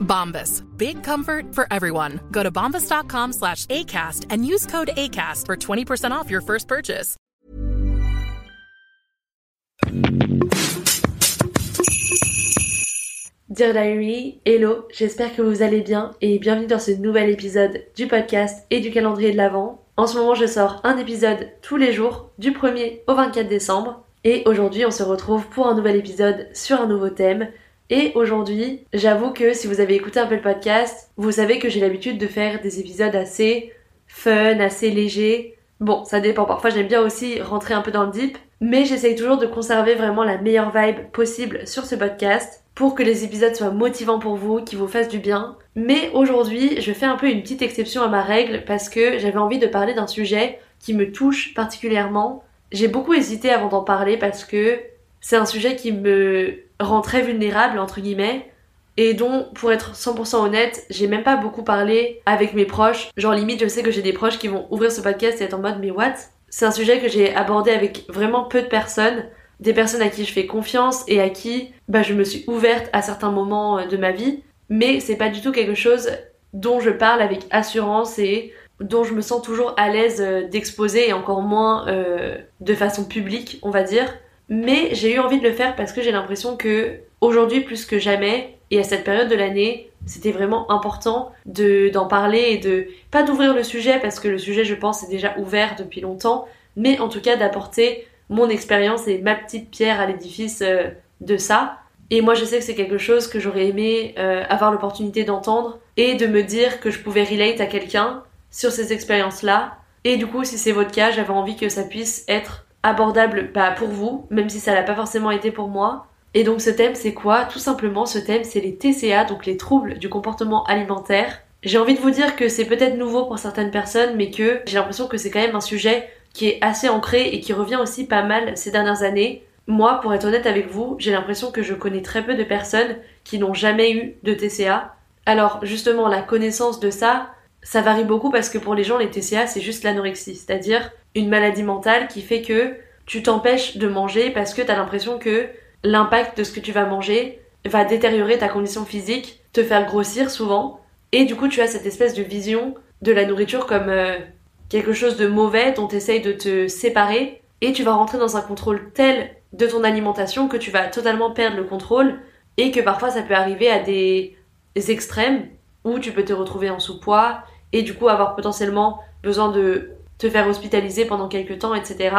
Bombas. Big comfort for everyone. Go to bombas.com slash ACAST and use code ACAST for 20% off your first purchase. Dear Diary, hello, j'espère que vous allez bien et bienvenue dans ce nouvel épisode du podcast et du calendrier de l'Avent. En ce moment, je sors un épisode tous les jours du 1er au 24 décembre et aujourd'hui, on se retrouve pour un nouvel épisode sur un nouveau thème. Et aujourd'hui, j'avoue que si vous avez écouté un peu le podcast, vous savez que j'ai l'habitude de faire des épisodes assez fun, assez légers. Bon, ça dépend, parfois j'aime bien aussi rentrer un peu dans le deep, mais j'essaye toujours de conserver vraiment la meilleure vibe possible sur ce podcast pour que les épisodes soient motivants pour vous, qui vous fassent du bien. Mais aujourd'hui, je fais un peu une petite exception à ma règle parce que j'avais envie de parler d'un sujet qui me touche particulièrement. J'ai beaucoup hésité avant d'en parler parce que c'est un sujet qui me rend très vulnérable, entre guillemets, et dont, pour être 100% honnête, j'ai même pas beaucoup parlé avec mes proches. Genre limite, je sais que j'ai des proches qui vont ouvrir ce podcast et être en mode mais what? C'est un sujet que j'ai abordé avec vraiment peu de personnes, des personnes à qui je fais confiance et à qui bah, je me suis ouverte à certains moments euh, de ma vie, mais c'est pas du tout quelque chose dont je parle avec assurance et dont je me sens toujours à l'aise euh, d'exposer et encore moins euh, de façon publique, on va dire. Mais j'ai eu envie de le faire parce que j'ai l'impression que aujourd'hui plus que jamais et à cette période de l'année, c'était vraiment important de d'en parler et de pas d'ouvrir le sujet parce que le sujet je pense est déjà ouvert depuis longtemps, mais en tout cas d'apporter mon expérience et ma petite pierre à l'édifice euh, de ça. Et moi je sais que c'est quelque chose que j'aurais aimé euh, avoir l'opportunité d'entendre et de me dire que je pouvais relate à quelqu'un sur ces expériences-là. Et du coup si c'est votre cas, j'avais envie que ça puisse être abordable bah, pour vous, même si ça l'a pas forcément été pour moi. Et donc ce thème c'est quoi? Tout simplement ce thème c'est les TCA, donc les troubles du comportement alimentaire. J'ai envie de vous dire que c'est peut-être nouveau pour certaines personnes, mais que j'ai l'impression que c'est quand même un sujet qui est assez ancré et qui revient aussi pas mal ces dernières années. Moi, pour être honnête avec vous, j'ai l'impression que je connais très peu de personnes qui n'ont jamais eu de TCA. Alors justement, la connaissance de ça, ça varie beaucoup parce que pour les gens, les TCA, c'est juste l'anorexie, c'est-à-dire une maladie mentale qui fait que tu t'empêches de manger parce que t'as l'impression que l'impact de ce que tu vas manger va détériorer ta condition physique, te faire grossir souvent, et du coup tu as cette espèce de vision de la nourriture comme euh, quelque chose de mauvais dont tu essayes de te séparer, et tu vas rentrer dans un contrôle tel de ton alimentation que tu vas totalement perdre le contrôle, et que parfois ça peut arriver à des extrêmes où tu peux te retrouver en sous-poids, et du coup avoir potentiellement besoin de te faire hospitaliser pendant quelques temps, etc.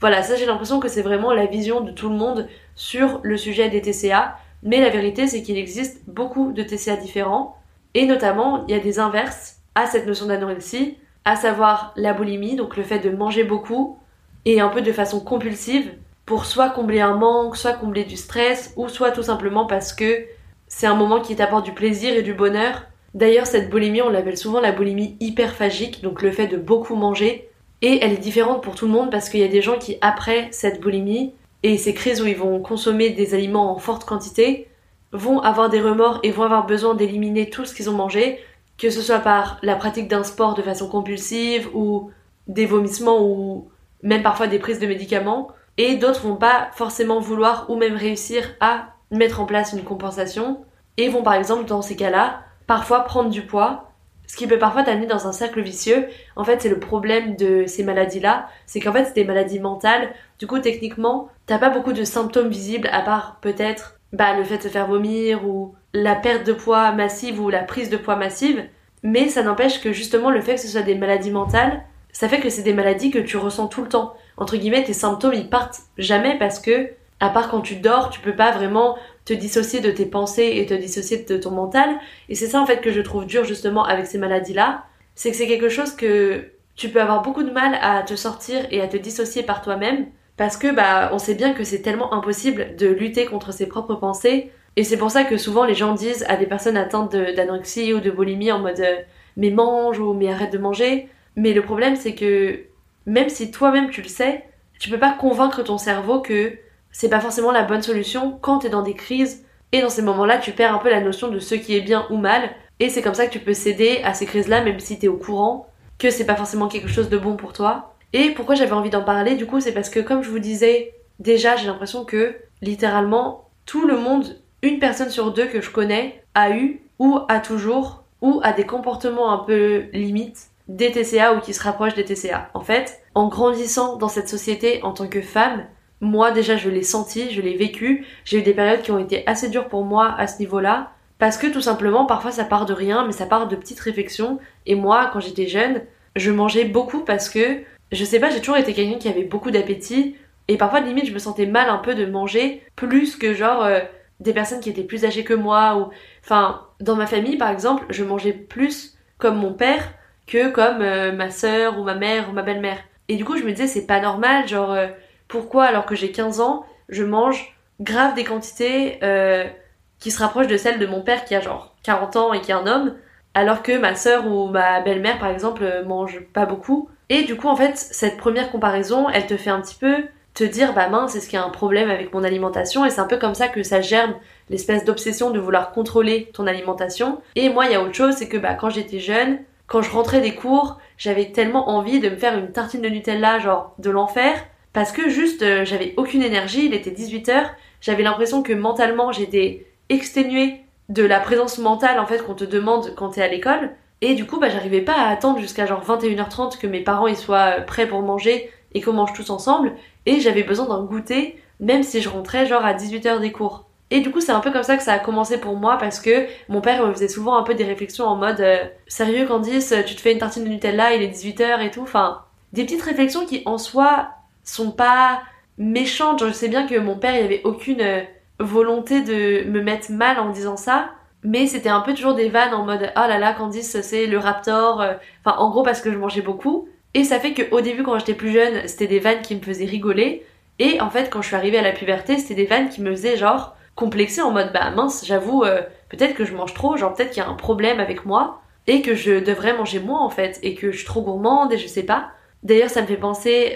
Voilà, ça j'ai l'impression que c'est vraiment la vision de tout le monde sur le sujet des TCA, mais la vérité c'est qu'il existe beaucoup de TCA différents, et notamment il y a des inverses à cette notion d'anorexie, à savoir la boulimie, donc le fait de manger beaucoup, et un peu de façon compulsive, pour soit combler un manque, soit combler du stress, ou soit tout simplement parce que c'est un moment qui t'apporte du plaisir et du bonheur. D'ailleurs, cette boulimie, on l'appelle souvent la boulimie hyperphagique, donc le fait de beaucoup manger, et elle est différente pour tout le monde parce qu'il y a des gens qui, après cette boulimie et ces crises où ils vont consommer des aliments en forte quantité, vont avoir des remords et vont avoir besoin d'éliminer tout ce qu'ils ont mangé, que ce soit par la pratique d'un sport de façon compulsive ou des vomissements ou même parfois des prises de médicaments, et d'autres vont pas forcément vouloir ou même réussir à mettre en place une compensation, et vont par exemple dans ces cas-là parfois prendre du poids, ce qui peut parfois t'amener dans un cercle vicieux. En fait, c'est le problème de ces maladies-là, c'est qu'en fait, c'est des maladies mentales. Du coup, techniquement, t'as pas beaucoup de symptômes visibles à part peut-être bah, le fait de se faire vomir ou la perte de poids massive ou la prise de poids massive. Mais ça n'empêche que justement le fait que ce soit des maladies mentales, ça fait que c'est des maladies que tu ressens tout le temps. Entre guillemets, tes symptômes ils partent jamais parce que, à part quand tu dors, tu peux pas vraiment te dissocier de tes pensées et te dissocier de ton mental. Et c'est ça en fait que je trouve dur justement avec ces maladies-là. C'est que c'est quelque chose que tu peux avoir beaucoup de mal à te sortir et à te dissocier par toi-même. Parce que bah on sait bien que c'est tellement impossible de lutter contre ses propres pensées. Et c'est pour ça que souvent les gens disent à des personnes atteintes d'anorexie ou de boulimie en mode euh, mais mange ou mais arrête de manger. Mais le problème c'est que même si toi-même tu le sais, tu peux pas convaincre ton cerveau que c'est pas forcément la bonne solution quand t'es dans des crises. Et dans ces moments-là, tu perds un peu la notion de ce qui est bien ou mal. Et c'est comme ça que tu peux céder à ces crises-là, même si t'es au courant que c'est pas forcément quelque chose de bon pour toi. Et pourquoi j'avais envie d'en parler, du coup, c'est parce que, comme je vous disais, déjà, j'ai l'impression que, littéralement, tout le monde, une personne sur deux que je connais, a eu, ou a toujours, ou a des comportements un peu limites, des TCA ou qui se rapprochent des TCA. En fait, en grandissant dans cette société en tant que femme, moi déjà je l'ai senti, je l'ai vécu, j'ai eu des périodes qui ont été assez dures pour moi à ce niveau-là, parce que tout simplement parfois ça part de rien, mais ça part de petites réflexions, et moi quand j'étais jeune, je mangeais beaucoup parce que, je sais pas, j'ai toujours été quelqu'un qui avait beaucoup d'appétit, et parfois limite je me sentais mal un peu de manger plus que genre euh, des personnes qui étaient plus âgées que moi, ou... Enfin, dans ma famille par exemple, je mangeais plus comme mon père que comme euh, ma sœur ou ma mère ou ma belle-mère. Et du coup je me disais c'est pas normal, genre... Euh, pourquoi, alors que j'ai 15 ans, je mange grave des quantités euh, qui se rapprochent de celles de mon père qui a genre 40 ans et qui est un homme, alors que ma sœur ou ma belle-mère, par exemple, euh, mange pas beaucoup. Et du coup, en fait, cette première comparaison, elle te fait un petit peu te dire, bah mince, est-ce qu'il y a un problème avec mon alimentation? Et c'est un peu comme ça que ça germe l'espèce d'obsession de vouloir contrôler ton alimentation. Et moi, il y a autre chose, c'est que bah quand j'étais jeune, quand je rentrais des cours, j'avais tellement envie de me faire une tartine de Nutella, genre de l'enfer, parce que juste euh, j'avais aucune énergie, il était 18h, j'avais l'impression que mentalement j'étais exténuée de la présence mentale en fait qu'on te demande quand t'es à l'école et du coup bah j'arrivais pas à attendre jusqu'à genre 21h30 que mes parents ils soient euh, prêts pour manger et qu'on mange tous ensemble et j'avais besoin d'un goûter même si je rentrais genre à 18h des cours. Et du coup, c'est un peu comme ça que ça a commencé pour moi parce que mon père me faisait souvent un peu des réflexions en mode euh, sérieux Candice, tu te fais une tartine de Nutella, il est 18h et tout. Enfin, des petites réflexions qui en soi sont pas méchantes. je sais bien que mon père, il avait aucune euh, volonté de me mettre mal en disant ça. Mais c'était un peu toujours des vannes en mode oh là là Candice c'est le raptor. Euh. Enfin en gros parce que je mangeais beaucoup. Et ça fait qu'au début quand j'étais plus jeune c'était des vannes qui me faisaient rigoler. Et en fait quand je suis arrivée à la puberté c'était des vannes qui me faisaient genre complexer en mode bah mince j'avoue euh, peut-être que je mange trop. Genre peut-être qu'il y a un problème avec moi. Et que je devrais manger moins en fait. Et que je suis trop gourmande et je sais pas. D'ailleurs ça me fait penser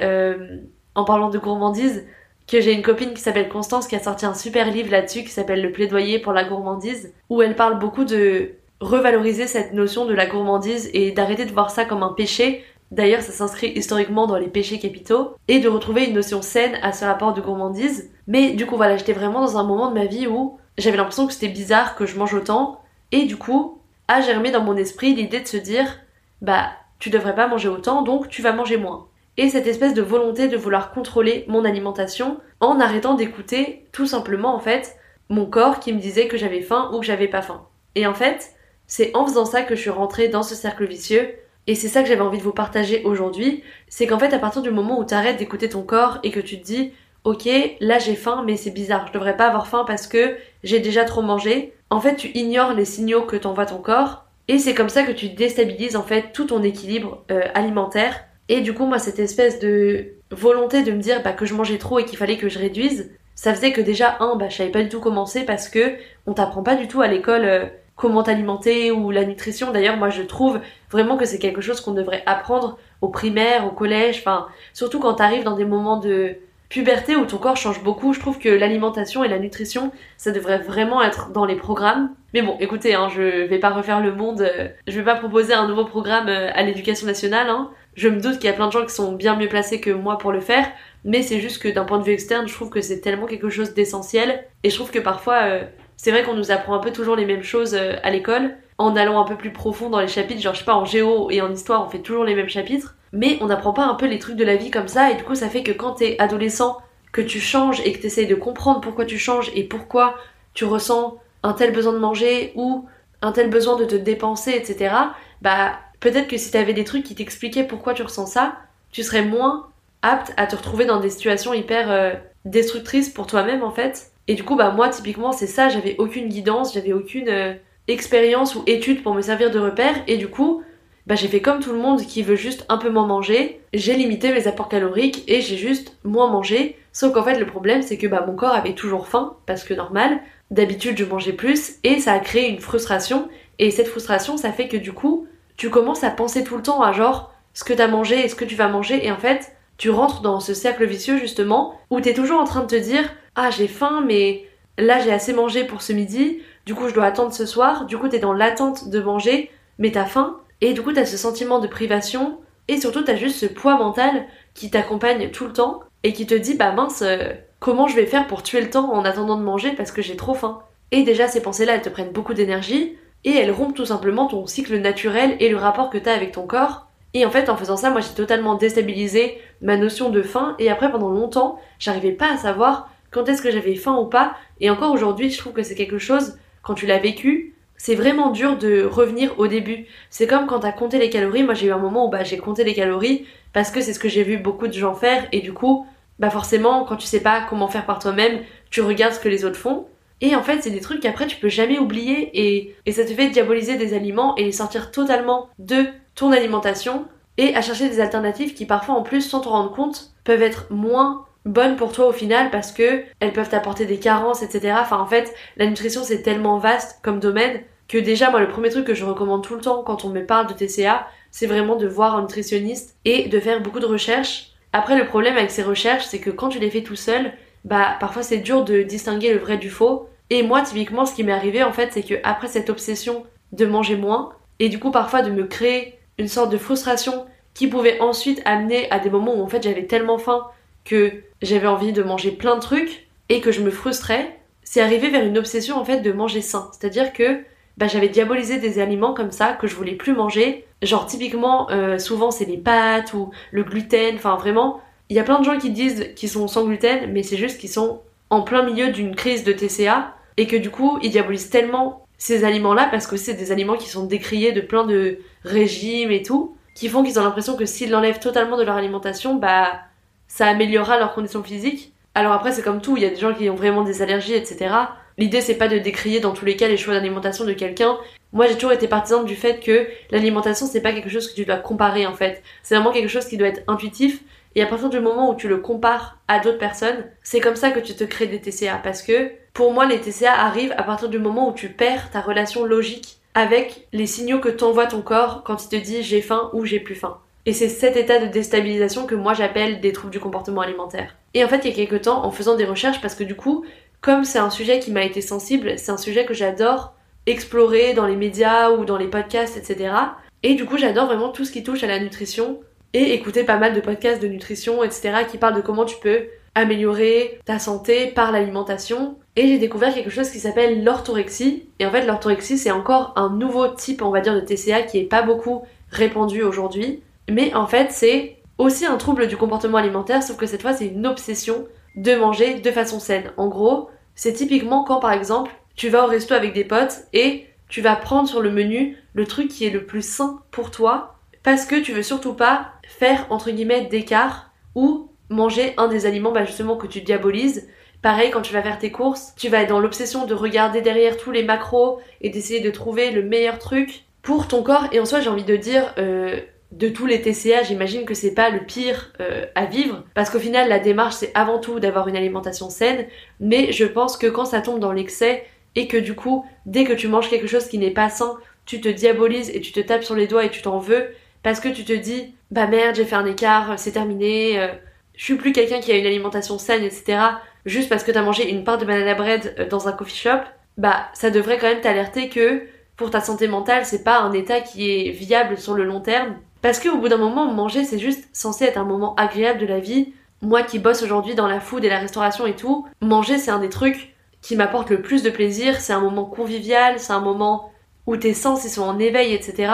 en parlant de gourmandise, que j'ai une copine qui s'appelle Constance qui a sorti un super livre là-dessus qui s'appelle Le plaidoyer pour la gourmandise, où elle parle beaucoup de revaloriser cette notion de la gourmandise et d'arrêter de voir ça comme un péché. D'ailleurs, ça s'inscrit historiquement dans les péchés capitaux et de retrouver une notion saine à ce rapport de gourmandise. Mais du coup, voilà, j'étais vraiment dans un moment de ma vie où j'avais l'impression que c'était bizarre que je mange autant et du coup, a germé dans mon esprit l'idée de se dire bah, tu devrais pas manger autant donc tu vas manger moins et cette espèce de volonté de vouloir contrôler mon alimentation en arrêtant d'écouter tout simplement en fait mon corps qui me disait que j'avais faim ou que j'avais pas faim. Et en fait, c'est en faisant ça que je suis rentrée dans ce cercle vicieux et c'est ça que j'avais envie de vous partager aujourd'hui, c'est qu'en fait à partir du moment où tu arrêtes d'écouter ton corps et que tu te dis OK, là j'ai faim mais c'est bizarre, je devrais pas avoir faim parce que j'ai déjà trop mangé. En fait, tu ignores les signaux que t'envoie ton corps et c'est comme ça que tu déstabilises en fait tout ton équilibre euh, alimentaire et du coup, moi, cette espèce de volonté de me dire bah, que je mangeais trop et qu'il fallait que je réduise, ça faisait que déjà, un, bah, je savais pas du tout commencer parce que on t'apprend pas du tout à l'école euh, comment t'alimenter ou la nutrition. D'ailleurs, moi, je trouve vraiment que c'est quelque chose qu'on devrait apprendre au primaire, au collège, enfin, surtout quand t'arrives dans des moments de puberté où ton corps change beaucoup, je trouve que l'alimentation et la nutrition, ça devrait vraiment être dans les programmes. Mais bon, écoutez, hein, je vais pas refaire le monde, euh, je vais pas proposer un nouveau programme euh, à l'éducation nationale, hein, Je me doute qu'il y a plein de gens qui sont bien mieux placés que moi pour le faire, mais c'est juste que d'un point de vue externe, je trouve que c'est tellement quelque chose d'essentiel. Et je trouve que parfois, euh, c'est vrai qu'on nous apprend un peu toujours les mêmes choses euh, à l'école, en allant un peu plus profond dans les chapitres, genre je sais pas, en géo et en histoire, on fait toujours les mêmes chapitres, mais on n'apprend pas un peu les trucs de la vie comme ça, et du coup ça fait que quand t'es adolescent, que tu changes et que t'essayes de comprendre pourquoi tu changes et pourquoi tu ressens un tel besoin de manger ou un tel besoin de te dépenser, etc., bah peut-être que si t'avais des trucs qui t'expliquaient pourquoi tu ressens ça, tu serais moins apte à te retrouver dans des situations hyper euh, destructrices pour toi-même en fait. Et du coup, bah moi typiquement c'est ça, j'avais aucune guidance, j'avais aucune euh, expérience ou étude pour me servir de repère. Et du coup, bah j'ai fait comme tout le monde qui veut juste un peu moins manger, j'ai limité mes apports caloriques et j'ai juste moins mangé. Sauf qu'en fait le problème c'est que bah mon corps avait toujours faim parce que normal, d'habitude je mangeais plus et ça a créé une frustration. Et cette frustration ça fait que du coup tu commences à penser tout le temps à genre ce que t'as mangé et ce que tu vas manger et en fait tu rentres dans ce cercle vicieux justement où t'es toujours en train de te dire ah j'ai faim mais là j'ai assez mangé pour ce midi. Du coup je dois attendre ce soir du coup t'es dans l'attente de manger mais t'as faim. Et du coup t'as ce sentiment de privation. Et surtout t'as juste ce poids mental qui t'accompagne tout le temps et qui te dit bah mince euh, comment je vais faire pour tuer le temps en attendant de manger parce que j'ai trop faim? Et déjà ces pensées là elles te prennent beaucoup d'énergie et elles rompent tout simplement ton cycle naturel et le rapport que t'as avec ton corps et en fait, en faisant ça, moi j'ai totalement déstabilisé ma notion de faim. Et après, pendant longtemps, j'arrivais pas à savoir quand est-ce que j'avais faim ou pas. Et encore aujourd'hui, je trouve que c'est quelque chose, quand tu l'as vécu, c'est vraiment dur de revenir au début. C'est comme quand t'as compté les calories. Moi j'ai eu un moment où bah, j'ai compté les calories parce que c'est ce que j'ai vu beaucoup de gens faire. Et du coup, bah forcément, quand tu sais pas comment faire par toi-même, tu regardes ce que les autres font. Et en fait, c'est des trucs qu'après tu peux jamais oublier et, ça te fait diaboliser des aliments et les sortir totalement de ton alimentation et à chercher des alternatives qui parfois en plus sans te rendre compte peuvent être moins bonnes pour toi au final parce que elles peuvent t'apporter des carences etc. Enfin en fait la nutrition c'est tellement vaste comme domaine que déjà moi le premier truc que je recommande tout le temps quand on me parle de TCA c'est vraiment de voir un nutritionniste et de faire beaucoup de recherches. Après le problème avec ces recherches c'est que quand tu les fais tout seul bah parfois c'est dur de distinguer le vrai du faux et moi typiquement ce qui m'est arrivé en fait c'est que après cette obsession de manger moins et du coup parfois de me créer une sorte de frustration qui pouvait ensuite amener à des moments où en fait j'avais tellement faim que j'avais envie de manger plein de trucs et que je me frustrais, c'est arrivé vers une obsession en fait de manger sain. C'est-à-dire que bah, j'avais diabolisé des aliments comme ça que je voulais plus manger. Genre typiquement, euh, souvent c'est les pâtes ou le gluten, enfin vraiment, il y a plein de gens qui disent qu'ils sont sans gluten, mais c'est juste qu'ils sont en plein milieu d'une crise de TCA et que du coup ils diabolisent tellement ces aliments-là parce que c'est des aliments qui sont décriés de plein de régimes et tout, qui font qu'ils ont l'impression que s'ils l'enlèvent totalement de leur alimentation, bah ça améliorera leur condition physique. Alors après c'est comme tout, il y a des gens qui ont vraiment des allergies, etc. L'idée c'est pas de décrier dans tous les cas les choix d'alimentation de quelqu'un. Moi j'ai toujours été partisane du fait que l'alimentation c'est pas quelque chose que tu dois comparer en fait. C'est vraiment quelque chose qui doit être intuitif et à partir du moment où tu le compares à d'autres personnes, c'est comme ça que tu te crées des TCA. Parce que pour moi, les TCA arrivent à partir du moment où tu perds ta relation logique avec les signaux que t'envoie ton corps quand il te dit j'ai faim ou j'ai plus faim. Et c'est cet état de déstabilisation que moi j'appelle des troubles du comportement alimentaire. Et en fait, il y a quelques temps, en faisant des recherches, parce que du coup, comme c'est un sujet qui m'a été sensible, c'est un sujet que j'adore explorer dans les médias ou dans les podcasts, etc. Et du coup, j'adore vraiment tout ce qui touche à la nutrition, et écouter pas mal de podcasts de nutrition, etc., qui parlent de comment tu peux améliorer ta santé par l'alimentation. Et j'ai découvert quelque chose qui s'appelle l'orthorexie. Et en fait, l'orthorexie, c'est encore un nouveau type, on va dire, de TCA qui est pas beaucoup répandu aujourd'hui. Mais en fait, c'est aussi un trouble du comportement alimentaire, sauf que cette fois, c'est une obsession de manger de façon saine. En gros, c'est typiquement quand, par exemple, tu vas au resto avec des potes et tu vas prendre sur le menu le truc qui est le plus sain pour toi parce que tu veux surtout pas faire entre guillemets d'écart ou manger un des aliments bah, justement que tu diabolises. Pareil, quand tu vas faire tes courses, tu vas être dans l'obsession de regarder derrière tous les macros et d'essayer de trouver le meilleur truc pour ton corps. Et en soi, j'ai envie de dire, euh, de tous les TCA, j'imagine que c'est pas le pire euh, à vivre, parce qu'au final, la démarche, c'est avant tout d'avoir une alimentation saine. Mais je pense que quand ça tombe dans l'excès et que du coup, dès que tu manges quelque chose qui n'est pas sain, tu te diabolises et tu te tapes sur les doigts et tu t'en veux, parce que tu te dis bah merde j'ai fait un écart, c'est terminé, euh, je suis plus quelqu'un qui a une alimentation saine, etc. Juste parce que t'as mangé une part de banana bread euh, dans un coffee shop, bah ça devrait quand même t'alerter que pour ta santé mentale c'est pas un état qui est viable sur le long terme Parce qu'au bout d'un moment, manger, c'est juste censé être un moment agréable de la vie. Moi qui bosse aujourd'hui dans la food et la restauration et tout, manger, c'est un des trucs qui m'apporte le plus de plaisir. C'est un moment convivial, c'est un moment où tes sens ils sont en éveil, etc.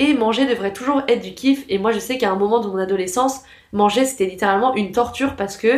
Et manger devrait toujours être du kiff. Et moi, je sais qu'à un moment de mon adolescence, manger, c'était littéralement une torture parce que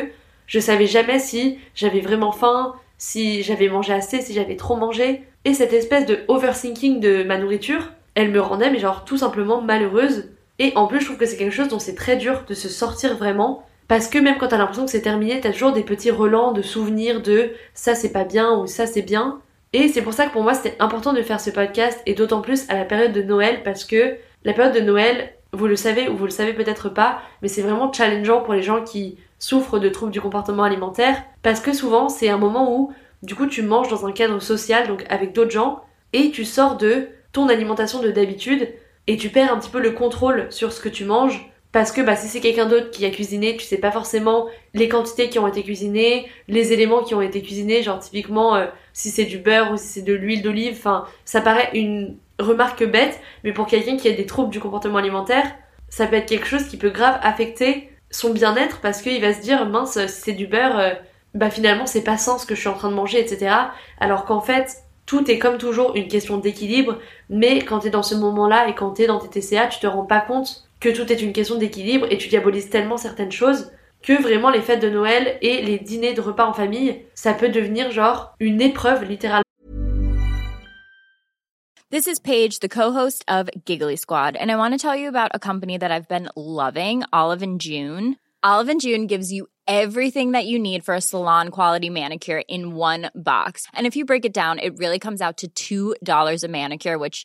je savais jamais si j'avais vraiment faim, si j'avais mangé assez, si j'avais trop mangé. Et cette espèce de overthinking de ma nourriture, elle me rendait, mais genre, tout simplement malheureuse. Et en plus, je trouve que c'est quelque chose dont c'est très dur de se sortir vraiment. Parce que même quand t'as l'impression que c'est terminé, t'as toujours des petits relents de souvenirs de ça c'est pas bien ou ça c'est bien. Et c'est pour ça que pour moi c'était important de faire ce podcast et d'autant plus à la période de Noël parce que la période de Noël, vous le savez ou vous le savez peut-être pas, mais c'est vraiment challengeant pour les gens qui souffrent de troubles du comportement alimentaire parce que souvent c'est un moment où du coup tu manges dans un cadre social donc avec d'autres gens et tu sors de ton alimentation de d'habitude et tu perds un petit peu le contrôle sur ce que tu manges parce que bah, si c'est quelqu'un d'autre qui a cuisiné, tu sais pas forcément les quantités qui ont été cuisinées, les éléments qui ont été cuisinés, genre typiquement euh, si c'est du beurre ou si c'est de l'huile d'olive, enfin ça paraît une remarque bête, mais pour quelqu'un qui a des troubles du comportement alimentaire, ça peut être quelque chose qui peut grave affecter son bien-être parce qu'il va se dire mince si c'est du beurre, euh, bah finalement c'est pas sans ce que je suis en train de manger, etc. Alors qu'en fait tout est comme toujours une question d'équilibre, mais quand t'es dans ce moment-là et quand t'es dans tes TCA, tu te rends pas compte que tout est une question d'équilibre et tu diabolises tellement certaines choses que vraiment les fêtes de Noël et les dîners de repas en famille, ça peut devenir genre une épreuve littéralement. This is Paige, the co-host of Giggly Squad, and I want to tell you about a company that I've been loving, Olive and June. Olive and June gives you everything that you need for a salon quality manicure in one box. And if you break it down, it really comes out to $2 a manicure, which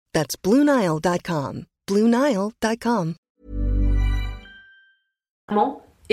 That's BlueNile.com. BlueNile.com.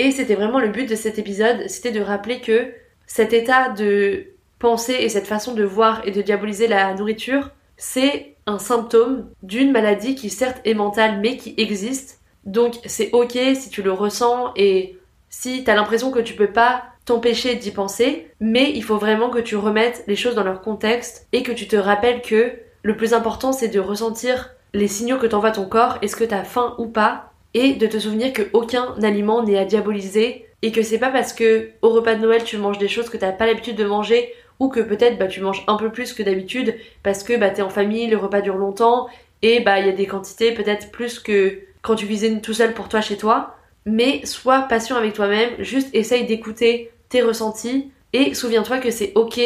Et c'était vraiment le but de cet épisode, c'était de rappeler que cet état de pensée et cette façon de voir et de diaboliser la nourriture, c'est un symptôme d'une maladie qui certes est mentale mais qui existe. Donc c'est ok si tu le ressens et si t'as l'impression que tu peux pas t'empêcher d'y penser, mais il faut vraiment que tu remettes les choses dans leur contexte et que tu te rappelles que le plus important c'est de ressentir les signaux que t'envoie ton corps, est-ce que t'as faim ou pas, et de te souvenir que aucun aliment n'est à diaboliser et que c'est pas parce que au repas de Noël tu manges des choses que t'as pas l'habitude de manger ou que peut-être bah tu manges un peu plus que d'habitude parce que bah t'es en famille, le repas dure longtemps et bah il y a des quantités peut-être plus que quand tu cuisines tout seul pour toi chez toi. Mais sois patient avec toi-même, juste essaye d'écouter tes ressentis et souviens-toi que c'est ok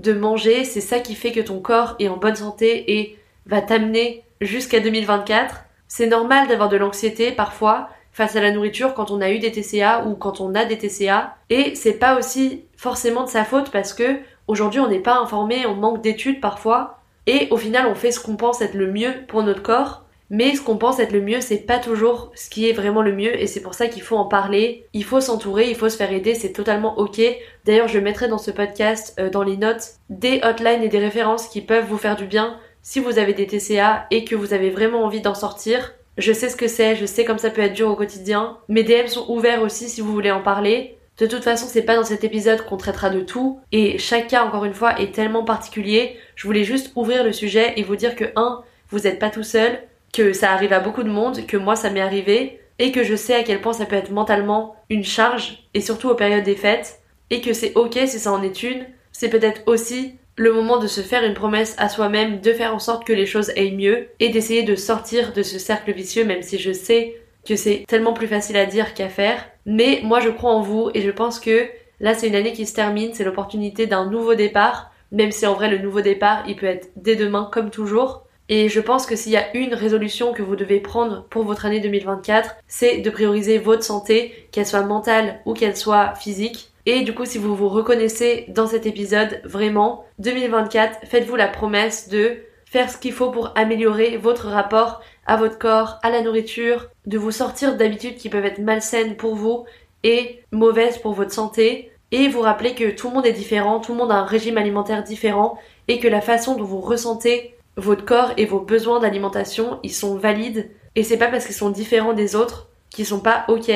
de manger, c'est ça qui fait que ton corps est en bonne santé et va t'amener jusqu'à 2024. C'est normal d'avoir de l'anxiété parfois face à la nourriture quand on a eu des TCA ou quand on a des TCA et c'est pas aussi forcément de sa faute parce que aujourd'hui on n'est pas informé, on manque d'études parfois. Et au final on fait ce qu'on pense être le mieux pour notre corps mais ce qu'on pense être le mieux, c'est pas toujours ce qui est vraiment le mieux et c'est pour ça qu'il faut en parler, il faut s'entourer, il faut se faire aider, c'est totalement ok. D'ailleurs, je mettrai dans ce podcast, euh, dans les notes, des hotlines et des références qui peuvent vous faire du bien si vous avez des TCA et que vous avez vraiment envie d'en sortir. Je sais ce que c'est, je sais comme ça peut être dur au quotidien. Mes DM sont ouverts aussi si vous voulez en parler. De toute façon, c'est pas dans cet épisode qu'on traitera de tout et chaque cas, encore une fois, est tellement particulier. Je voulais juste ouvrir le sujet et vous dire que 1. Vous êtes pas tout seul, que ça arrive à beaucoup de monde, que moi ça m'est arrivé, et que je sais à quel point ça peut être mentalement une charge, et surtout aux périodes des fêtes, et que c'est ok si ça en est une, c'est peut-être aussi le moment de se faire une promesse à soi-même, de faire en sorte que les choses aillent mieux, et d'essayer de sortir de ce cercle vicieux, même si je sais que c'est tellement plus facile à dire qu'à faire. Mais moi je crois en vous et je pense que là c'est une année qui se termine, c'est l'opportunité d'un nouveau départ, même si en vrai le nouveau départ il peut être dès demain comme toujours. Et je pense que s'il y a une résolution que vous devez prendre pour votre année 2024, c'est de prioriser votre santé, qu'elle soit mentale ou qu'elle soit physique. Et du coup, si vous vous reconnaissez dans cet épisode, vraiment, 2024, faites-vous la promesse de faire ce qu'il faut pour améliorer votre rapport à votre corps, à la nourriture, de vous sortir d'habitudes qui peuvent être malsaines pour vous et mauvaises pour votre santé, et vous rappeler que tout le monde est différent, tout le monde a un régime alimentaire différent, et que la façon dont vous ressentez votre corps et vos besoins d'alimentation, ils sont valides et c'est pas parce qu'ils sont différents des autres qu'ils sont pas ok.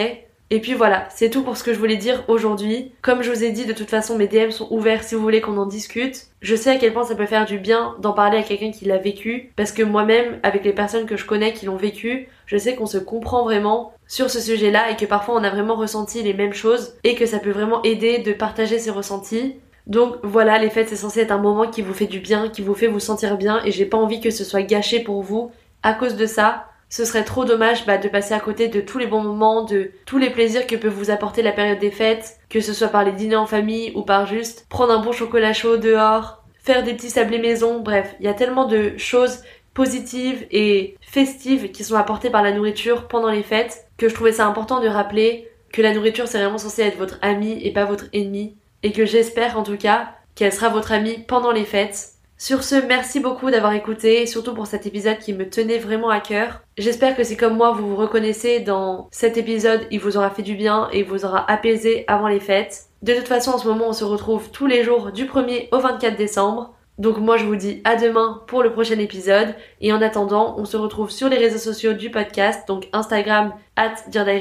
Et puis voilà, c'est tout pour ce que je voulais dire aujourd'hui. Comme je vous ai dit, de toute façon, mes DM sont ouverts si vous voulez qu'on en discute. Je sais à quel point ça peut faire du bien d'en parler à quelqu'un qui l'a vécu, parce que moi-même, avec les personnes que je connais qui l'ont vécu, je sais qu'on se comprend vraiment sur ce sujet-là et que parfois on a vraiment ressenti les mêmes choses et que ça peut vraiment aider de partager ses ressentis. Donc voilà, les fêtes c'est censé être un moment qui vous fait du bien, qui vous fait vous sentir bien et j'ai pas envie que ce soit gâché pour vous à cause de ça. Ce serait trop dommage bah, de passer à côté de tous les bons moments, de tous les plaisirs que peut vous apporter la période des fêtes, que ce soit par les dîners en famille ou par juste prendre un bon chocolat chaud dehors, faire des petits sablés maison, bref, il y a tellement de choses positives et festives qui sont apportées par la nourriture pendant les fêtes que je trouvais ça important de rappeler que la nourriture c'est vraiment censé être votre ami et pas votre ennemi et que j'espère en tout cas qu'elle sera votre amie pendant les fêtes. Sur ce, merci beaucoup d'avoir écouté, surtout pour cet épisode qui me tenait vraiment à cœur. J'espère que si comme moi vous vous reconnaissez dans cet épisode, il vous aura fait du bien et vous aura apaisé avant les fêtes. De toute façon, en ce moment, on se retrouve tous les jours du 1er au 24 décembre. Donc moi je vous dis à demain pour le prochain épisode et en attendant on se retrouve sur les réseaux sociaux du podcast donc Instagram at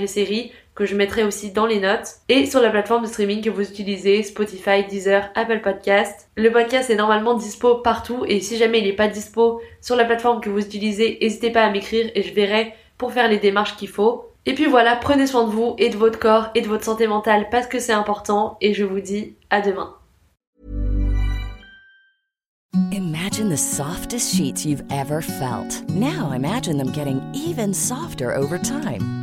série que je mettrai aussi dans les notes, et sur la plateforme de streaming que vous utilisez, Spotify, Deezer, Apple Podcast. Le podcast est normalement dispo partout, et si jamais il n'est pas dispo sur la plateforme que vous utilisez, n'hésitez pas à m'écrire et je verrai pour faire les démarches qu'il faut. Et puis voilà, prenez soin de vous et de votre corps et de votre santé mentale parce que c'est important, et je vous dis à demain. Imagine the softest sheets you've ever felt. Now imagine them getting even softer over time.